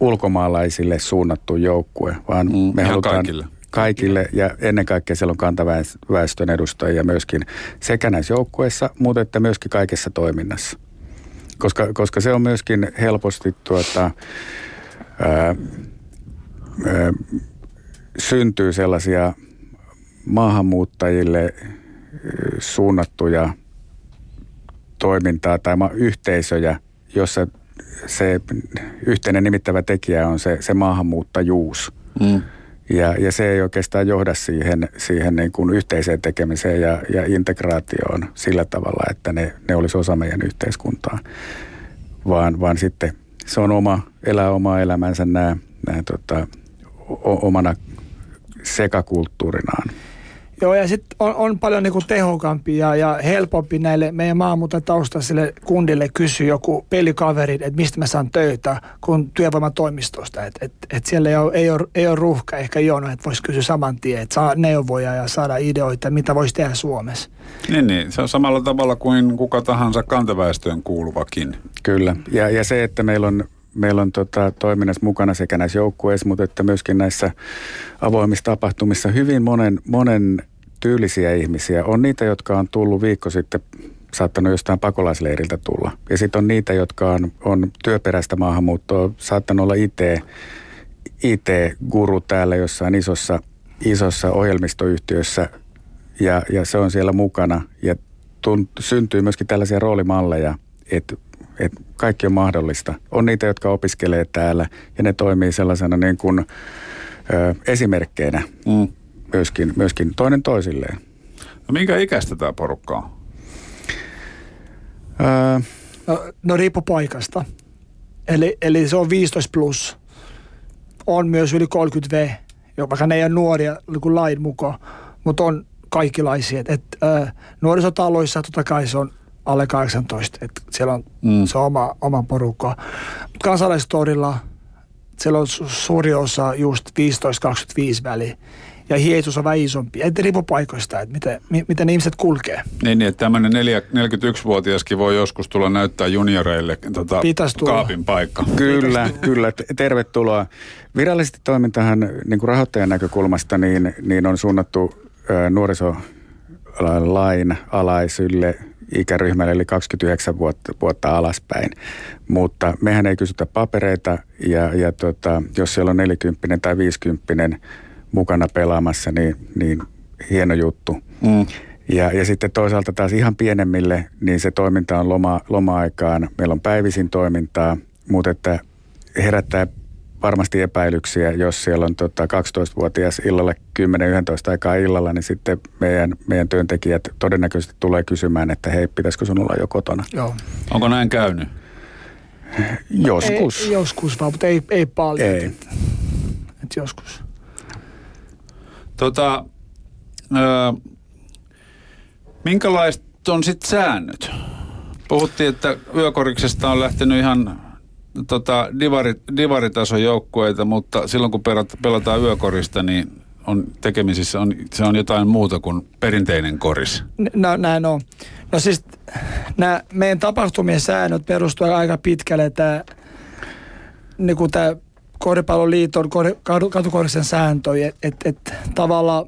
ulkomaalaisille suunnattu joukkue, vaan mm, me halutaan kaikille. kaikille ja ennen kaikkea siellä on kantaväestön edustajia myöskin sekä näissä joukkueissa, mutta että myöskin kaikessa toiminnassa. Koska, koska se on myöskin helposti tuota, ää, ää, syntyy sellaisia maahanmuuttajille suunnattuja toimintaa tai yhteisöjä, jossa se yhteinen nimittävä tekijä on se, se maahanmuuttajuus. Mm. Ja, ja se ei oikeastaan johda siihen, siihen niin kuin yhteiseen tekemiseen ja, ja integraatioon sillä tavalla, että ne, ne olisi osa meidän yhteiskuntaa. Vaan, vaan sitten se on oma, elää omaa elämänsä nämä, nämä tota, o, omana sekakulttuurinaan. Joo, ja sitten on, on paljon niinku tehokampi ja, ja helpompi näille meidän maahanmuuttajataustaisille kundille kysyä joku pelikaveri, että mistä mä saan töitä, kun työvoimatoimistosta. Että et, et siellä ei ole, ei, ole, ei ole ruuhka ehkä jono, että voisi kysyä saman tien, että saa neuvoja ja saada ideoita, mitä voisi tehdä Suomessa. Niin, niin, se on samalla tavalla kuin kuka tahansa kantaväestöön kuuluvakin. Kyllä, ja, ja se, että meillä on meillä on tota, toiminnassa mukana sekä näissä joukkueissa, mutta että myöskin näissä avoimissa tapahtumissa hyvin monen, monen tyylisiä ihmisiä. On niitä, jotka on tullut viikko sitten saattanut jostain pakolaisleiriltä tulla. Ja sitten on niitä, jotka on, on työperäistä maahanmuuttoa, saattanut olla IT, IT-guru täällä jossain isossa, isossa ohjelmistoyhtiössä ja, ja se on siellä mukana. Ja tunt, syntyy myöskin tällaisia roolimalleja, että et kaikki on mahdollista. On niitä, jotka opiskelee täällä ja ne toimii sellaisena niin kuin, ö, esimerkkeinä. Mm myöskin, myöskin toinen toisilleen. No minkä ikäistä tämä porukka on? Öö, no, no riippuu paikasta. Eli, eli se on 15 plus. On myös yli 30 V, vaikka ne ei ole nuoria niin lain mukaan, mutta on kaikkilaisia. Et, et, ö, nuorisotaloissa totta kai se on alle 18, että siellä on mm. se oma, oma porukka. Mutta kansalaistorilla siellä on su- suuri osa just 15-25 väliä ja hietsus on vähän isompi. Et riippuu paikoista, että miten, miten ihmiset kulkee. Niin, niin että tämmöinen 41-vuotiaskin voi joskus tulla näyttää junioreille tota, kaapin paikka. Kyllä, kyllä. Tervetuloa. Virallisesti toimintahan niin kuin rahoittajan näkökulmasta niin, niin on suunnattu ö, nuorisolain alaisille ikäryhmälle, eli 29 vuotta, vuotta alaspäin. Mutta mehän ei kysytä papereita, ja, ja tota, jos siellä on 40 tai 50 mukana pelaamassa, niin, niin hieno juttu. Mm. Ja, ja sitten toisaalta taas ihan pienemmille, niin se toiminta on loma, loma-aikaan. Meillä on päivisin toimintaa, mutta että herättää varmasti epäilyksiä, jos siellä on tota 12-vuotias illalla 10-11 aikaa illalla, niin sitten meidän, meidän työntekijät todennäköisesti tulee kysymään, että hei, pitäisikö sun olla jo kotona. Joo. Onko näin käynyt? Joskus. Ei, joskus vaan, mutta ei, ei paljon. Ei. Et, et joskus. Tota, ö, minkälaiset on sitten säännöt? Puhuttiin, että yökoriksesta on lähtenyt ihan tota, divari, divaritason joukkueita, mutta silloin kun pelataan yökorista, niin on tekemisissä, on, se on jotain muuta kuin perinteinen koris. No näin on. No siis nämä meidän tapahtumien säännöt perustuvat aika pitkälle tämä niin kuin tämä koripalloliiton katukorisen sääntöjä, että et, et, tavallaan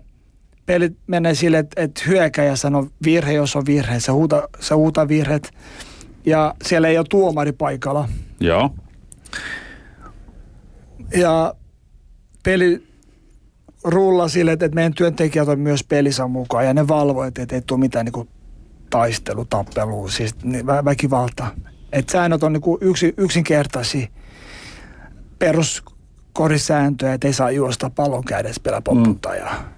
pelit menee sille, että et hyökäjä sanoo virhe, jos on virhe. Se huuta, se huuta virheet. Ja siellä ei ole tuomari paikalla. Joo. Ja peli rulla sille, että meidän työntekijät on myös pelissä mukaan ja ne valvoivat, että ei tule mitään niin taistelu, tappelu, siis väkivalta. Että säännöt on niin yksi, yksinkertaisia peruskorisääntöjä, että ei saa juosta pallon kädessä pelaa poputtajaa. Mm.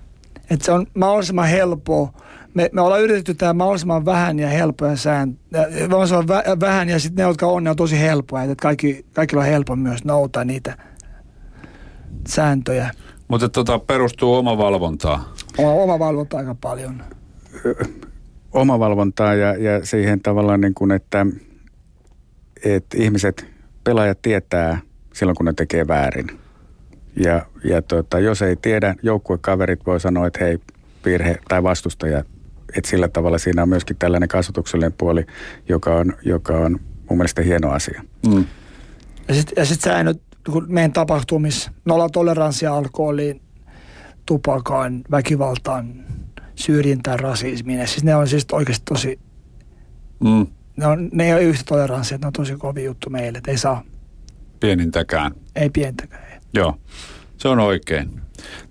Että se on mahdollisimman helppoa. Me, me ollaan yritetty tämä mahdollisimman vähän ja helppoja sääntöjä. Mahdollisimman vä, vähän ja sitten ne, jotka on, ne on tosi helppoja. Että kaikki, kaikilla on helppo myös noutaa niitä sääntöjä. Mutta tota, perustuu oma valvontaa. Oma, oma valvonta aika paljon omavalvontaa ja, ja siihen tavallaan niin kuin, että, että ihmiset, pelaajat tietää silloin, kun ne tekee väärin. Ja, ja tota, jos ei tiedä, joukkuekaverit voi sanoa, että hei, virhe tai vastustaja, että sillä tavalla siinä on myöskin tällainen kasvatuksellinen puoli, joka on, joka on mun mielestä hieno asia. Mm. Ja sitten sit säännöt, kun meidän tapahtumissa, nolla toleranssia alkoholiin, tupakaan, väkivaltaan, syrjintään, rasismiin. Siis ne on siis oikeasti tosi, mm. ne, on, ne ei ole yhtä toleranssia, ne on tosi kovin juttu meille, että ei saa. Pienintäkään. Ei pientäkään. Ei. Joo, se on oikein.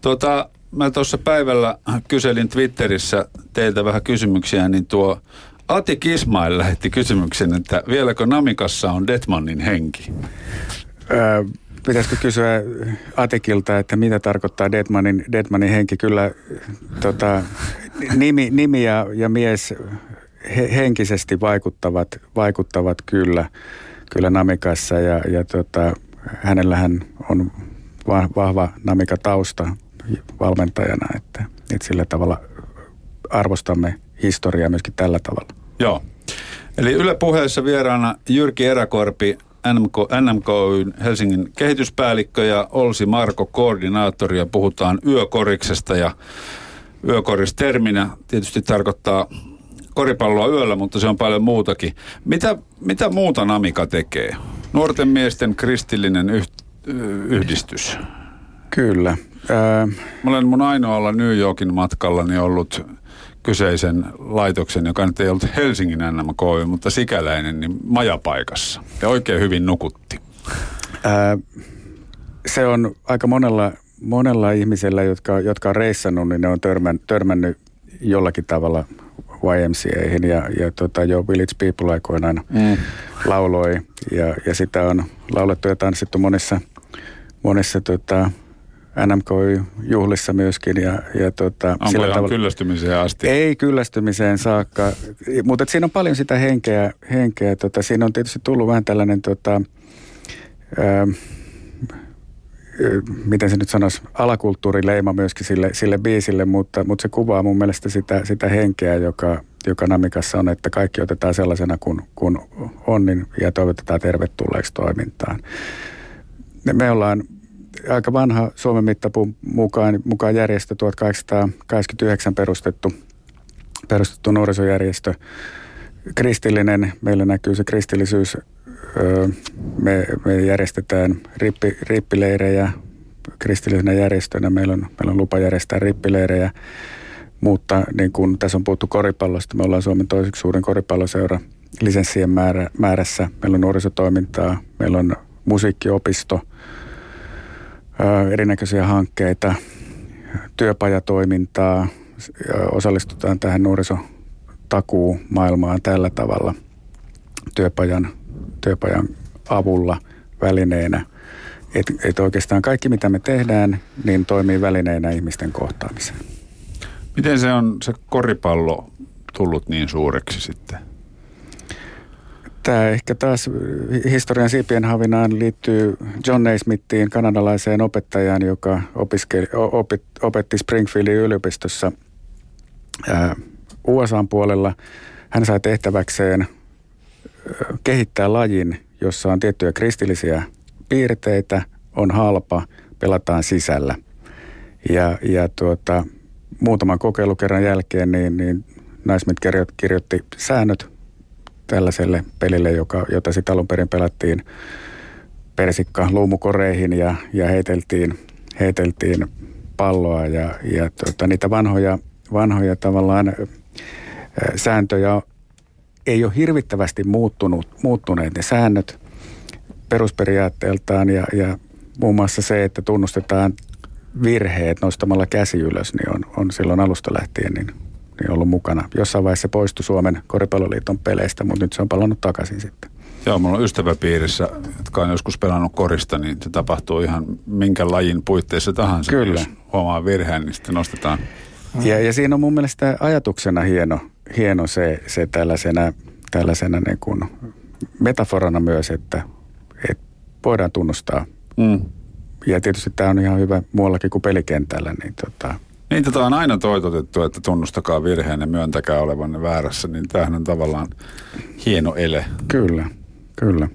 Tuota, mä tuossa päivällä kyselin Twitterissä teiltä vähän kysymyksiä, niin tuo Ati Kismail lähetti kysymyksen, että vieläkö Namikassa on Detmanin henki? Öö, pitäisikö kysyä Atikilta, että mitä tarkoittaa Detmanin, Detmanin henki? Kyllä tota, nimi, nimi ja, ja mies he, henkisesti vaikuttavat, vaikuttavat kyllä, kyllä Namikassa ja, ja tota, hänellähän on vahva Namika-tausta valmentajana, että, että sillä tavalla arvostamme historiaa myöskin tällä tavalla. Joo. Eli Yle puheessa vieraana Jyrki Eräkorpi, NMK, NMK Helsingin kehityspäällikkö ja Olsi Marko koordinaattori ja puhutaan yökoriksesta ja yökoristerminä tietysti tarkoittaa koripalloa yöllä, mutta se on paljon muutakin. Mitä, mitä muuta Namika tekee? Nuorten miesten kristillinen yh, yhdistys. Kyllä. Ää... Mä olen mun ainoalla New Yorkin matkallani ollut kyseisen laitoksen, joka nyt ei ollut Helsingin NMK, mutta sikäläinen, niin majapaikassa. Ja oikein hyvin nukutti. Ää, se on aika monella, monella ihmisellä, jotka, jotka on reissannut, niin ne on törmän, törmännyt jollakin tavalla YMCAihin ja, ja tota, jo Village People aikoinaan mm. lauloi ja, ja sitä on laulettu ja tanssittu monissa, monissa tota, NMK-juhlissa myöskin. Ja, ja tota, Onko sillä tavalla, kyllästymiseen asti? Ei kyllästymiseen saakka, mutta siinä on paljon sitä henkeä. henkeä tota, siinä on tietysti tullut vähän tällainen, tota, ää, miten se nyt sanoisi, alakulttuurileima myöskin sille, sille biisille, mutta, mutta se kuvaa mun mielestä sitä, sitä henkeä, joka, joka Namikassa on, että kaikki otetaan sellaisena kuin kun on niin, ja toivotetaan tervetulleeksi toimintaan. Me ollaan aika vanha Suomen mittapuun mukaan, mukaan järjestö 1889 perustettu, perustettu nuorisojärjestö. Kristillinen, meillä näkyy se kristillisyys. Me, me järjestetään rippi, rippileirejä kristillisenä järjestönä. Meillä on, meillä on lupa järjestää rippileirejä. Mutta niin kuin tässä on puhuttu koripallosta, me ollaan Suomen toiseksi suurin koripalloseura lisenssien määrä, määrässä. Meillä on nuorisotoimintaa, meillä on musiikkiopisto – erinäköisiä hankkeita, työpajatoimintaa, osallistutaan tähän nuorisotakuu maailmaan tällä tavalla työpajan, työpajan avulla välineenä. Että et oikeastaan kaikki, mitä me tehdään, niin toimii välineenä ihmisten kohtaamiseen. Miten se on se koripallo tullut niin suureksi sitten? Tämä ehkä taas historian siipien havinaan liittyy John Naismithiin, kanadalaiseen opettajaan, joka opiskeli, opet, opetti Springfieldin yliopistossa ää, USAn puolella. Hän sai tehtäväkseen kehittää lajin, jossa on tiettyjä kristillisiä piirteitä, on halpa, pelataan sisällä. Ja, ja tuota, muutaman kokeilukerran jälkeen niin, niin Naismith kirjoitti säännöt tällaiselle pelille, joka, jota sitten alun perin pelattiin persikka luumukoreihin ja, ja heiteltiin, heiteltiin palloa ja, ja tota, niitä vanhoja, vanhoja tavallaan sääntöjä ei ole hirvittävästi muuttunut, muuttuneet ne säännöt perusperiaatteeltaan ja, ja muun muassa se, että tunnustetaan virheet nostamalla käsi ylös, niin on, on silloin alusta lähtien niin niin ollut mukana. Jossain vaiheessa poistui Suomen koripalloliiton peleistä, mutta nyt se on palannut takaisin sitten. Joo, mulla on ystäväpiirissä, jotka on joskus pelannut korista, niin se tapahtuu ihan minkä lajin puitteissa tahansa. Kyllä. Jos huomaa virheen, niin sitten nostetaan. Ja, ja siinä on mun mielestä ajatuksena hieno, hieno se, se tällaisena, tällaisena niin kuin metaforana myös, että, että voidaan tunnustaa. Mm. Ja tietysti tämä on ihan hyvä muuallakin kuin pelikentällä, niin tota, Niin tätä on aina toitotettu, että tunnustakaa virheenne, myöntäkää olevanne väärässä, niin tämähän on tavallaan hieno ele. Kyllä, kyllä.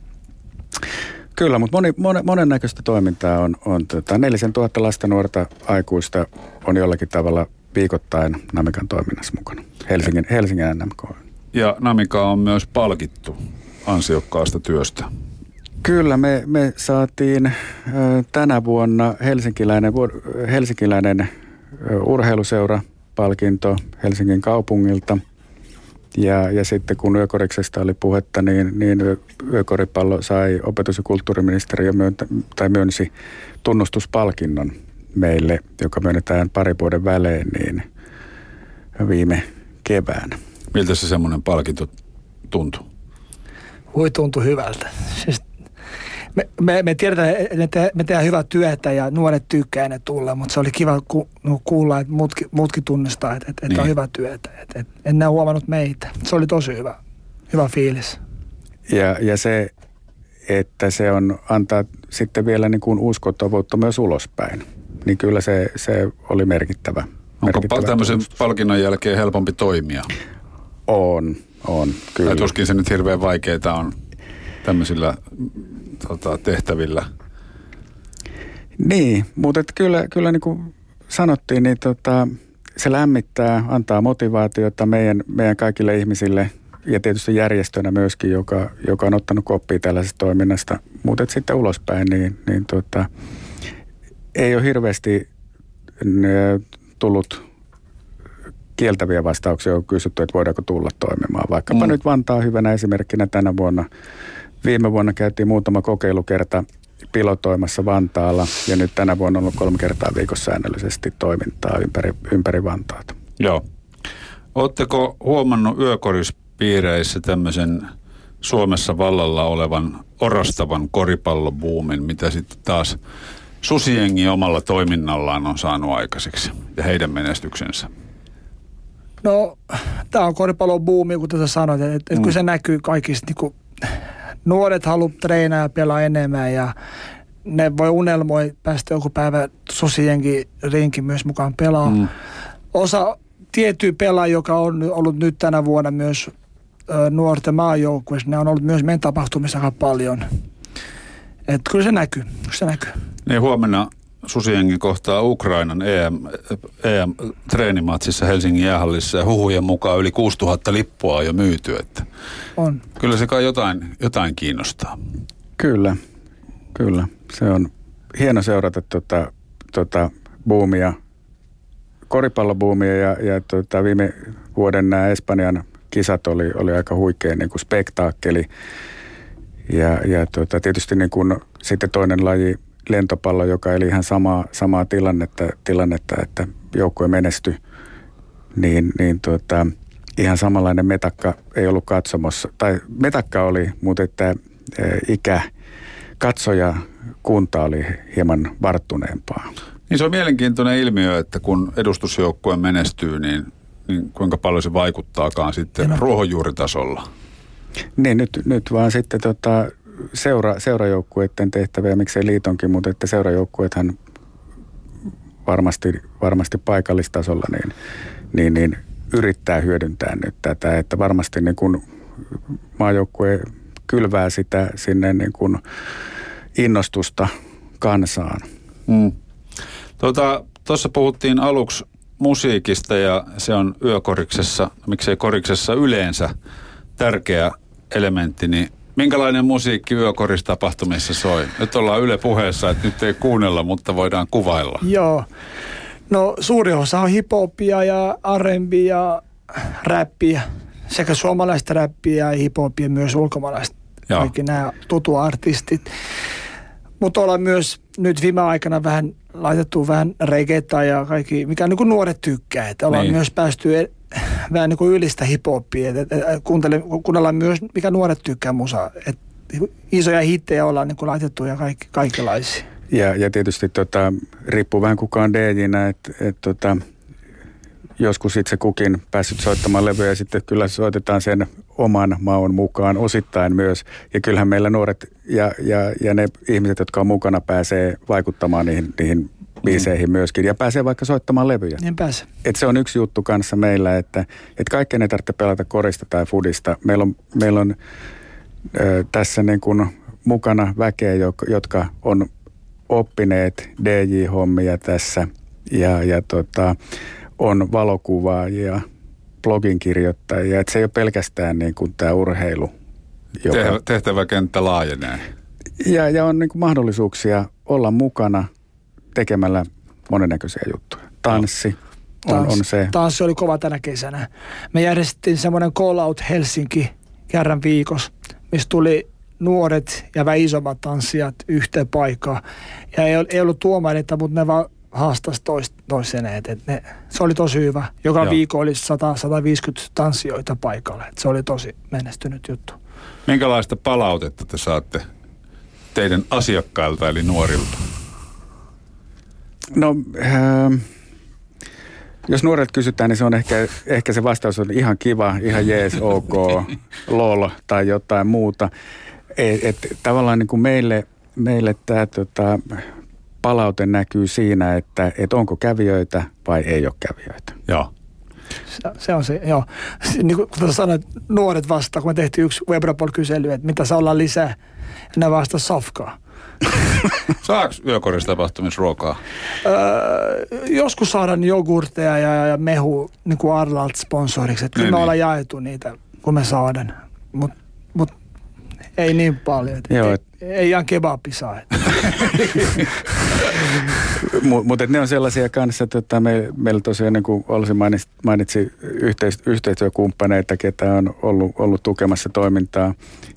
Kyllä, mutta moni, monen, monennäköistä toimintaa on, on tota, 4000 lasta, nuorta, aikuista on jollakin tavalla viikoittain Namikan toiminnassa mukana. Helsingin, Helsingin NMK. Ja Namika on myös palkittu ansiokkaasta työstä. Kyllä, me, me saatiin tänä vuonna helsinkiläinen, helsinkiläinen urheiluseura palkinto Helsingin kaupungilta. Ja, ja sitten kun yökoriksesta oli puhetta, niin, niin yökoripallo sai opetus- ja kulttuuriministeriö myöntä, tai myönsi tunnustuspalkinnon meille, joka myönnetään pari vuoden välein, niin viime keväänä. Miltä se semmoinen palkinto tuntui? Voi tuntui hyvältä. Siis me, me, me tiedetään, että me tehdään hyvää työtä ja nuoret tykkää ne tulla, mutta se oli kiva ku, no, kuulla, että muutkin, muutkin tunnistaa, että, että, niin. on hyvä työtä. Että, että en näe huomannut meitä. Se oli tosi hyvä, hyvä fiilis. Ja, ja se, että se on antaa sitten vielä niin kuin uskottavuutta myös ulospäin, niin kyllä se, se oli merkittävä. Onko merkittävä tämmöisen tunnustus. palkinnon jälkeen helpompi toimia? On, on, kyllä. Ja tuskin se nyt hirveän vaikeaa on tämmöisillä tota, tehtävillä. Niin, mutta kyllä, kyllä niin kuin sanottiin, niin tota, se lämmittää, antaa motivaatiota meidän, meidän kaikille ihmisille ja tietysti järjestönä myöskin, joka, joka on ottanut koppia tällaisesta toiminnasta. Mutta sitten ulospäin, niin, niin tota, ei ole hirveästi tullut kieltäviä vastauksia on kysytty, että voidaanko tulla toimimaan. Vaikkapa mm. nyt Vantaa hyvänä esimerkkinä tänä vuonna. Viime vuonna käytiin muutama kokeilukerta pilotoimassa Vantaalla ja nyt tänä vuonna on ollut kolme kertaa viikossa säännöllisesti toimintaa ympäri, ympäri Vantaata. Joo. Oletteko huomannut yökorispiireissä tämmöisen Suomessa vallalla olevan orastavan koripallobuumin, mitä sitten taas susiengi omalla toiminnallaan on saanut aikaiseksi ja heidän menestyksensä? No, tämä on koripallon buumi, kun tätä sanoit, että et, mm. kun se näkyy kaikista, niin kuin, nuoret haluaa treenaa ja pelaa enemmän ja ne voi unelmoi päästä joku päivä susienkin rinkin myös mukaan pelaa. Mm. Osa tiettyä pelaajia, joka on ollut nyt tänä vuonna myös ö, nuorten maajoukkueessa, ne on ollut myös meidän tapahtumissa aika paljon. Et kyllä se näkyy, se näkyy. Niin huomenna Susiengi kohtaa Ukrainan EM, EM-treenimatsissa Helsingin jäähallissa ja huhujen mukaan yli 6000 lippua on jo myyty. Että on. Kyllä se kai jotain, jotain kiinnostaa. Kyllä, kyllä. Se on hieno seurata tuota, tuota buumia, koripallobuumia ja, ja tuota, viime vuoden nämä Espanjan kisat oli, oli aika huikea niin kuin spektaakkeli. Ja, ja tuota, tietysti niin kuin, sitten toinen laji, lentopallo, joka eli ihan samaa, samaa tilannetta, tilannetta, että joukkue menesty, niin, niin tuota, ihan samanlainen metakka ei ollut katsomossa. Tai metakka oli, mutta että e, ikä, katsoja kunta oli hieman varttuneempaa. Niin se on mielenkiintoinen ilmiö, että kun edustusjoukkue menestyy, niin, niin kuinka paljon se vaikuttaakaan sitten ruohonjuuritasolla. Niin, nyt, nyt vaan sitten tota, seura, seurajoukkueiden tehtäviä, miksei liitonkin, mutta että seurajoukkueethan varmasti, varmasti paikallistasolla niin, niin, niin yrittää hyödyntää nyt tätä, että varmasti niin kuin maajoukkue kylvää sitä sinne niin kuin innostusta kansaan. Mm. Tuota, tuossa puhuttiin aluksi musiikista ja se on yökoriksessa, miksei koriksessa yleensä tärkeä elementti, niin Minkälainen musiikki yökoristapahtumissa soi? Nyt ollaan Yle puheessa, että nyt ei kuunnella, mutta voidaan kuvailla. Joo. No suuri osa on hiphopia ja R&B ja räppiä. Sekä suomalaista räppiä ja hiphopia myös ulkomaalaista. Joo. Kaikki nämä tutu artistit. Mutta ollaan myös nyt viime aikana vähän laitettu vähän reggaeta ja kaikki, mikä niin kuin nuoret tykkää. Että ollaan niin. myös päästy vähän niin kuin ylistä hiphopia. kuunnellaan myös, mikä nuoret tykkää musaa. Et isoja hittejä ollaan niin kuin laitettu ja kaikki, kaikenlaisia. Ja, ja tietysti tota, riippuu vähän kukaan DJnä, että et, tota, joskus itse kukin päässyt soittamaan levyjä ja sitten kyllä soitetaan sen oman maun mukaan osittain myös. Ja kyllähän meillä nuoret ja, ja, ja ne ihmiset, jotka on mukana, pääsee vaikuttamaan niihin, niihin biiseihin myöskin ja pääsee vaikka soittamaan levyjä. Niin pääsee. Et se on yksi juttu kanssa meillä, että et kaikkeen ei tarvitse pelata korista tai fudista. Meillä on, meillä on ö, tässä niin kuin mukana väkeä, jotka on oppineet DJ-hommia tässä ja, ja tota, on valokuvaajia, blogin kirjoittajia. Että se ei ole pelkästään niin kuin tämä urheilu. Joka... Tehtäväkenttä laajenee. Ja, ja on niin kuin mahdollisuuksia olla mukana tekemällä monennäköisiä juttuja. Tanssi on, Tans, on se. Tanssi oli kova tänä kesänä. Me järjestettiin semmoinen Call Out Helsinki kerran viikossa, missä tuli nuoret ja vähän isommat tanssijat yhteen paikkaan. Ja ei, ei ollut tuomareita, mutta ne vaan haastasi tois, toisen et ne, se oli tosi hyvä. Joka Joo. viikko oli 100-150 tanssijoita paikalla. Et se oli tosi menestynyt juttu. Minkälaista palautetta te saatte teidän asiakkailta eli nuorilta? No, äh, jos nuoret kysytään, niin se on ehkä, ehkä se vastaus on ihan kiva, ihan jees, ok, lol tai jotain muuta. Et, et, tavallaan niin kuin meille, meille tämä tota, palaute näkyy siinä, että et onko kävijöitä vai ei ole kävijöitä. Joo. Se, se on se, joo. Niin kuin kun sanoit, nuoret vasta, kun me tehtiin yksi Webrapol-kysely, että mitä saa olla lisää, ne vasta safkaa. Saako yökorissa tapahtumisruokaa? Öö, joskus saadaan jogurteja ja, ja mehu niin kuin Arlalt sponsoriksi. Että kyllä me niin. ollaan jaettu niitä, kun me saadaan. Mutta mut, ei niin paljon. Et Joo, et... Ei, ei ihan kebabi saa. Mutta ne on sellaisia kanssa, että me, meillä tosiaan niin kuin Olsi mainitsi, mainitsi yhteis, yhteistyökumppaneita, ketä on ollut, ollut tukemassa toimintaa,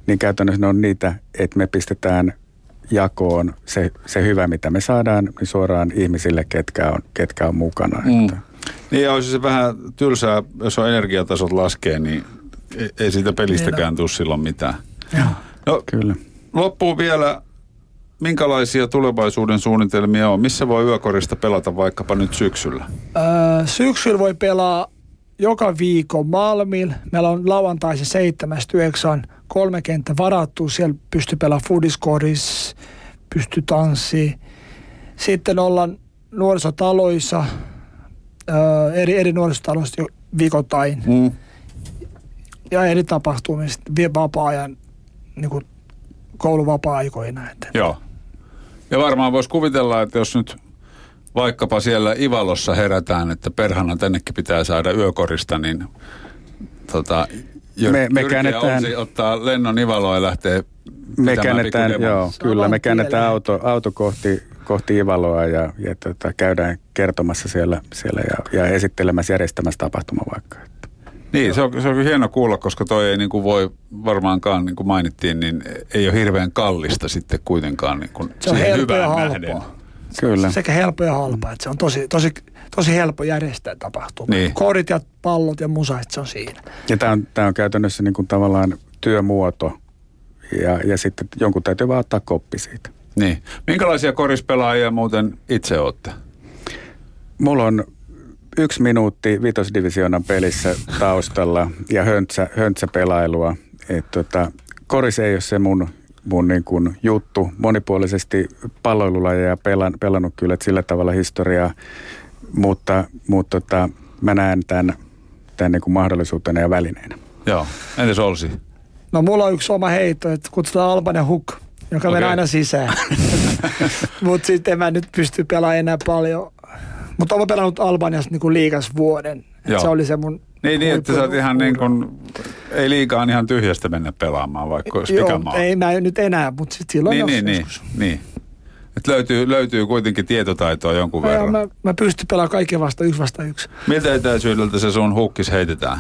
niin käytännössä ne on niitä, että me pistetään jakoon se, se hyvä, mitä me saadaan, niin suoraan ihmisille, ketkä on, ketkä on mukana. Mm. Että. Niin ja olisi se vähän tylsää, jos on energiatasot laskee, niin ei siitä pelistäkään niin, tule silloin mitään. Joo. No, Kyllä. Loppuu vielä, minkälaisia tulevaisuuden suunnitelmia on? Missä voi yökorista pelata vaikkapa nyt syksyllä? Öö, syksyllä voi pelaa joka viikon Malmil. Meillä on lauantaisin 7.9. kolme kenttä varattu. Siellä pystyy pelaamaan foodiskoris, pystyy tanssiin. Sitten ollaan nuorisotaloissa, öö, eri, eri nuorisotaloissa viikoittain. Mm. Ja eri tapahtumista vapaa-ajan niin kuin kouluvapaa-aikoina. Joo. Ja varmaan voisi kuvitella, että jos nyt vaikkapa siellä Ivalossa herätään, että perhana tännekin pitää saada yökorista, niin tota, Jyr, me, me käännetään, ottaa lennon Ivaloa ja lähtee me käännetään, joo, kyllä, me käännetään auto, auto kohti, kohti Ivaloa ja, ja tota, käydään kertomassa siellä, siellä ja, ja esittelemässä järjestämässä tapahtuma vaikka. Niin, se on, se on hieno kuulla, koska toi ei niin kuin voi varmaankaan, niin kuin mainittiin, niin ei ole hirveän kallista sitten kuitenkaan niin kuin se on helppo ja halpaa. Kyllä. Sekä helppo ja halpa, että se on tosi, tosi, tosi helppo järjestää tapahtuma. Niin. Korit ja pallot ja musa, se on siinä. Ja tämä on, tämä on käytännössä niin kuin tavallaan työmuoto ja, ja sitten jonkun täytyy vaan ottaa koppi siitä. Niin. Minkälaisia korispelaajia muuten itse olette? Mulla on yksi minuutti vitosdivisionan pelissä taustalla ja höntsä, höntsäpelailua. Et tota, koris ei ole se mun, mun niin kuin juttu. Monipuolisesti palloilulajeja pelan, pelannut kyllä sillä tavalla historiaa, mutta, mutta tota, mä näen tämän, tämän niin kuin mahdollisuutena ja välineenä. Joo, entäs Olsi? No mulla on yksi oma heitto, että kutsutaan Albanen Hook, joka okay. menee aina sisään. mutta sitten mä nyt pysty pelaamaan enää paljon mutta olen pelannut Albaniassa niin kuin liikas vuoden. Se oli se mun niin, niin että sä oot ihan niin kuin, ei liikaan ihan tyhjästä mennä pelaamaan, vaikka olisi Joo, ei mä nyt enää, mutta sitten silloin niin, niin, niin, niin. Et löytyy, löytyy kuitenkin tietotaitoa jonkun mä, verran. Mä, mä pystyn pelaamaan kaiken vasta yksi vasta yksi. Miltä etäisyydeltä se sun hukkis heitetään?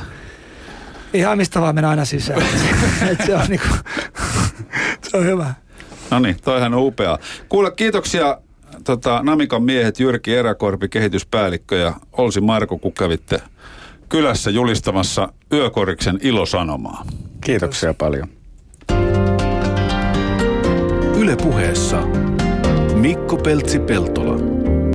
Ihan mistä vaan mennä aina sisään. Et se, on niinku, se on hyvä. No niin, toihan on upea. Kuule, kiitoksia tota, Namikan miehet Jyrki Eräkorpi, kehityspäällikkö ja Olsi Marko, kun kävitte kylässä julistamassa Yökoriksen ilosanomaa. Kiitoksia paljon. Ylepuheessa Mikko Peltsi-Peltola.